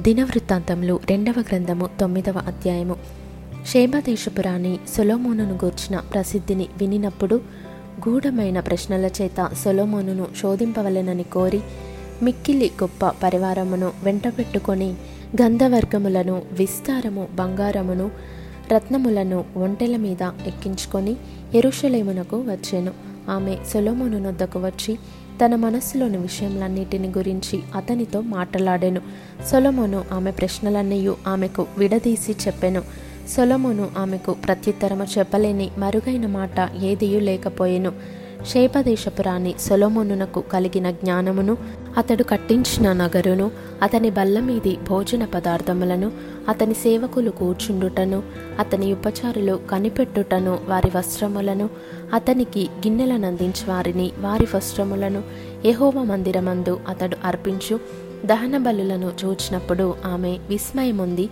దినవృత్తాంతములు రెండవ గ్రంథము తొమ్మిదవ అధ్యాయము. షేబదేశపురాణి సొలోమోనును గూర్చిన ప్రసిద్ధిని వినినప్పుడు గూఢమైన ప్రశ్నల చేత సొలోమోనును శోధింపవలెనని కోరి మిక్కిలి గొప్ప పరివారమును వెంటబెట్టుకొని గంధవర్గములను విస్తారము బంగారమును రత్నములను ఒంటెల మీద ఎక్కించుకొని ఎరుషలేమునకు వచ్చాను. ఆమె సొలోమోను నొద్దకు వచ్చి తన మనస్సులోని విషయంలన్నిటిని గురించి అతనితో మాట్లాడాను. సొలమోను ఆమె ప్రశ్నలన్నీ ఆమెకు విడదీసి చెప్పెను. సొలమోను ఆమెకు ప్రత్యుత్తరము చెప్పలేని మరుగైన మాట ఏదియూ లేకపోయెను. శేపదేశపురాణి రాణి కలిగిన జ్ఞానమును అతడు కట్టించిన నగరును అతని బల్లమీది భోజన పదార్థములను అతని సేవకులు కూర్చుండుటను అతని ఉపచారులు కనిపెట్టుటను వారి వస్త్రములను అతనికి గిన్నెలను అందించి వారిని వారి వస్త్రములను ఎహోవ మందిరమందు అతడు అర్పించు దహన బలులను చూచినప్పుడు ఆమె విస్మయముంది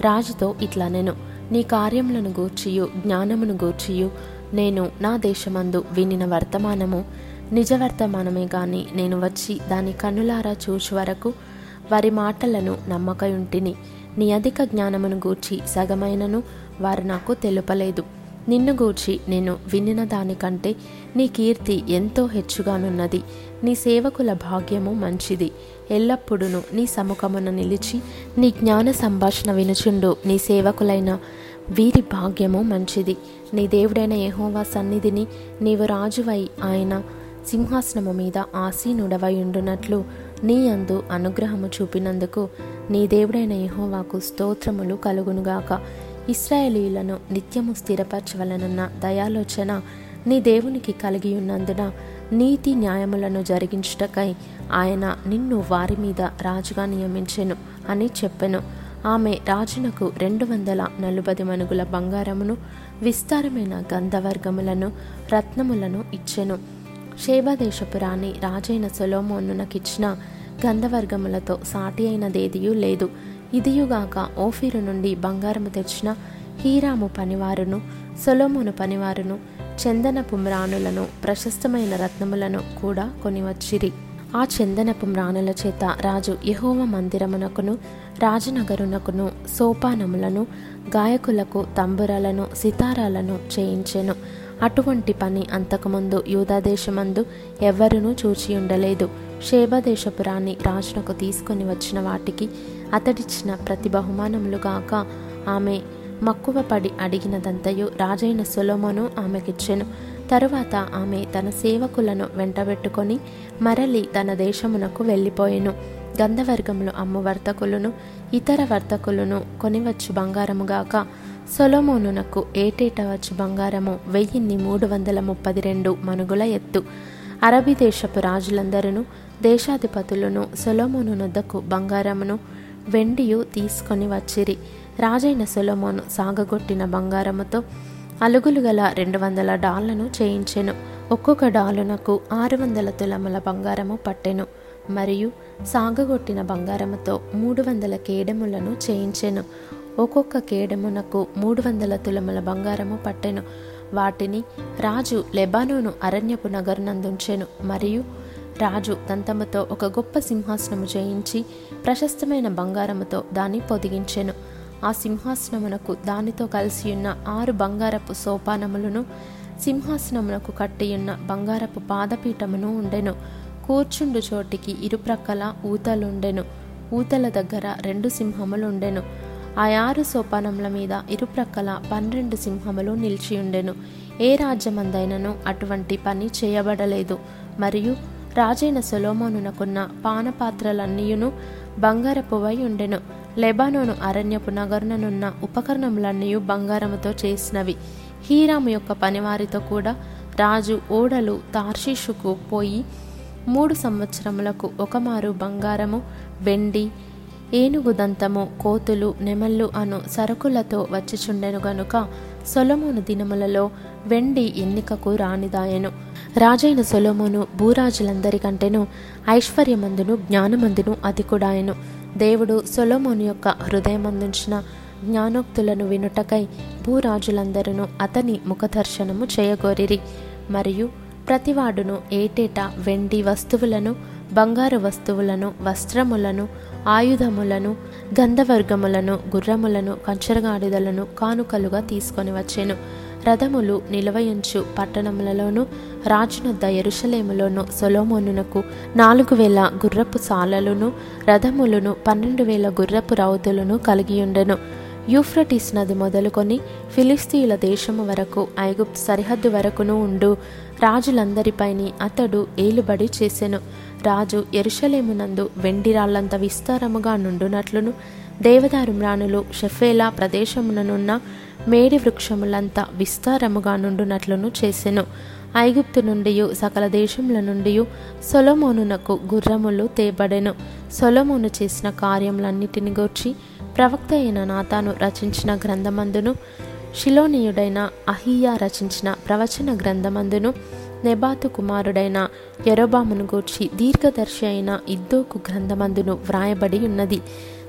రాజుతో ఇట్లా నేను నీ కార్యములను గూర్చియు జ్ఞానమును గూర్చియు నేను నా దేశమందు వినిన వర్తమానము నిజ వర్తమానమే గాని నేను వచ్చి దాని కన్నులారా చూచు వరకు వారి మాటలను నమ్మకయుంటిని. నీ అధిక జ్ఞానమును గూర్చి సగమైనను వారు నాకు తెలుపలేదు. నిన్ను గూర్చి నేను వినిన దానికంటే నీ కీర్తి ఎంతో హెచ్చుగానున్నది. నీ సేవకుల భాగ్యము మంచిది. ఎల్లప్పుడూను నీ సముఖమున నిలిచి నీ జ్ఞాన సంభాషణ వినుచుండు నీ సేవకులైన వీరి భాగ్యము మంచిది. నీ దేవుడైన యహోవా సన్నిధిని నీవు రాజువై ఆయన సింహాసనము మీద ఆసీనుడవై ఉండునట్లు నీ అందు అనుగ్రహము చూపినందుకు నీ దేవుడైన యహోవాకు స్తోత్రములు కలుగునుగాక. ఇస్రాయేలీలను నిత్యము స్థిరపరచవలనన్న దయాలోచన నీ దేవునికి కలిగి ఉన్నందున నీతి న్యాయములను జరిగించుటకై ఆయన నిన్ను వారి మీద రాజుగా నియమించెను అని చెప్పెను. ఆమె రాజునకు రెండు వందల నలభై మనుగుల బంగారమును విస్తారమైన గంధవర్గములను రత్నములను ఇచ్చెను. శేబదేశపు రాణి రాజైన సొలోమోనునకిచ్చిన గంధవర్గములతో సాటి అయినదేదియూ లేదు. ఇదియుగాక ఓఫీరు నుండి బంగారము తెచ్చిన హీరాము పనివారును సొలోమోను పనివారును చందనపు మ్రాణులను ప్రశస్తమైన రత్నములను కూడా కొనివచ్చిరి ఆ చందనపు మ్రాణుల చేత రాజు యహోవ మందిరమునకును రాజనగరునకును సోపానములను గాయకులకు తంబురాలను సితారాలను చేయించెను. అటువంటి పని అంతకుముందు యూదాదేశమందు ఎవ్వరునూ చూచి ఉండలేదు. షేబదేశపు రాణి రాజునకు తీసుకొని వచ్చిన వాటికి అతడిచ్చిన ప్రతి బహుమానములుగాక ఆమె మక్కువ పడి అడిగినదంతయు రాజైన సొలోమోను ఆమెకిచ్చెను. తరువాత ఆమె తన సేవకులను వెంటబెట్టుకొని మరలి తన దేశమునకు వెళ్ళిపోయెను. గంధవర్గములు అమ్ము వర్తకులను ఇతర వర్తకులను కొనివచ్చు బంగారముగాక సొలోమోనునకు ఏటేట వచ్చు బంగారము? వెయ్యిన్ని మూడు వందల ముప్పది రెండు మనుగుల ఎత్తు. అరబీ దేశపు రాజులందరూ దేశాధిపతులను సొలోమోను నొద్దకు బంగారమును వెండియు తీసుకొని వచ్చిరి. రాజైన సొలోమోను సాగగొట్టిన బంగారముతో అలుగులు గల రెండు వందల డాళ్ళను చేయించెను. ఒక్కొక్క డాలునకు ఆరు వందల తులముల బంగారము పట్టెను. మరియు సాగగొట్టిన బంగారముతో మూడు వందల కేడములను చేయించెను. ఒక్కొక్క కేడమునకు మూడు వందల తులముల బంగారము పట్టెను. వాటిని రాజు లెబానోను అరణ్యపు నగరునందుంచెను. మరియు రాజు దంతముతో ఒక గొప్ప సింహాసనము చేయించి ప్రశస్తమైన బంగారముతో దాన్ని పొదిగించెను. ఆ సింహాసనమునకు దానితో కలిసి ఉన్న ఆరు బంగారపు సోపానములను సింహాసనమునకు కట్టియున్న బంగారపు పాదపీఠమును ఉండెను. కూర్చుండు చోటికి ఇరుప్రక్కల ఊతలుండెను. ఊతల దగ్గర రెండు సింహములుండెను. ఆ ఆరు సోపానముల మీద ఇరుప్రక్కల పన్నెండు సింహములు నిలిచియుండెను. ఏ రాజ్యమందైనను అటువంటి పని చేయబడలేదు. మరియు రాజైన సొలోమోనునకున్న పానపాత్రలన్నీయును బంగారపువై ఉండెను. లెబానోను అరణ్యపు నగరుననున్న ఉపకరణములన్నీ బంగారముతో చేసినవి. హీరాము యొక్క పనివారితో కూడా రాజు ఓడలు తార్షీషుకు పోయి మూడు సంవత్సరములకు ఒకమారు బంగారము వెండి ఏనుగు దంతము కోతులు నెమళ్ళు అను సరుకులతో వచ్చిచుండెను గనుక సొలమోను దినములలో వెండి ఎన్నికకు రానిదాయెను. రాజైన సొలోమోను భూరాజులందరికంటేను ఐశ్వర్యమందును జ్ఞానమందును అధికుడాయను. దేవుడు సొలమోను యొక్క హృదయమందుంచిన జ్ఞానోక్తులను వినుటకై భూరాజులందరూ అతని ముఖదర్శనము చేయగోరిరి. మరియు ప్రతివాడును ఏటేటా వెండి వస్తువులను బంగారు వస్తువులను వస్త్రములను ఆయుధములను గంధవర్గములను గుర్రములను కంచరగాడిదలను కానుకలుగా తీసుకొని వచ్చెను. రథములు నిలవయించు పట్టణములలోను రాజునొద్ద ఎరుషలేములోను సొలోమోనునకు నాలుగు వేల గుర్రపు సాలలను రథములను పన్నెండు వేల గుర్రపు రౌతులను కలిగియుండెను. యూఫ్రటిస్ నది మొదలుకొని ఫిలిస్తీన్ల దేశము వరకు ఐగుప్తు సరిహద్దు వరకును ఉండు. రాజులందరిపైని అతడు ఏలుబడి చేసెను. రాజు ఎరుషలేమునందు వెండి రాళ్ళంత విస్తారముగా నుండునట్లును. దేవదారు మ్రాణులు షెఫేలా ప్రదేశముననున్న మేడి వృక్షములంతా విస్తారముగా నుండునట్లును చేసెను. ఐగుప్తు నుండి సకల దేశముల నుండి సొలమోనునకు గుర్రములు తేబడెను. సొలమోను చేసిన కార్యములన్నిటిని గూర్చి ప్రవక్త అయిన నాతాను రచించిన గ్రంథమందును షిలోనియుడైన అహియా రచించిన ప్రవచన గ్రంథమందును నెబాతు కుమారుడైన ఎరోబామును గూర్చి దీర్ఘదర్శి అయిన ఇద్దోకు గ్రంథమందును వ్రాయబడి ఉన్నది.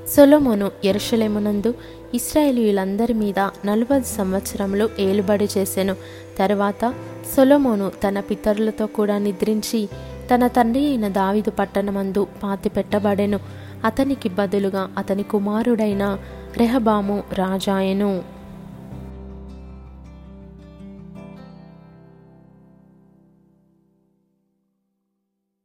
సొలోమోను ఎరుషలేమునందు ఇస్రాయేలీలందరి మీద నలభై సంవత్సరములు ఏలుబడి చేసెను. తరువాత సొలోమోను తన పితరులతో కూడా నిద్రించి తన తండ్రి అయిన దావిదు పట్టణమందు పాతిపెట్టబడెను. అతనికి బదులుగా అతని కుమారుడైన రెహబాము రాజాయను.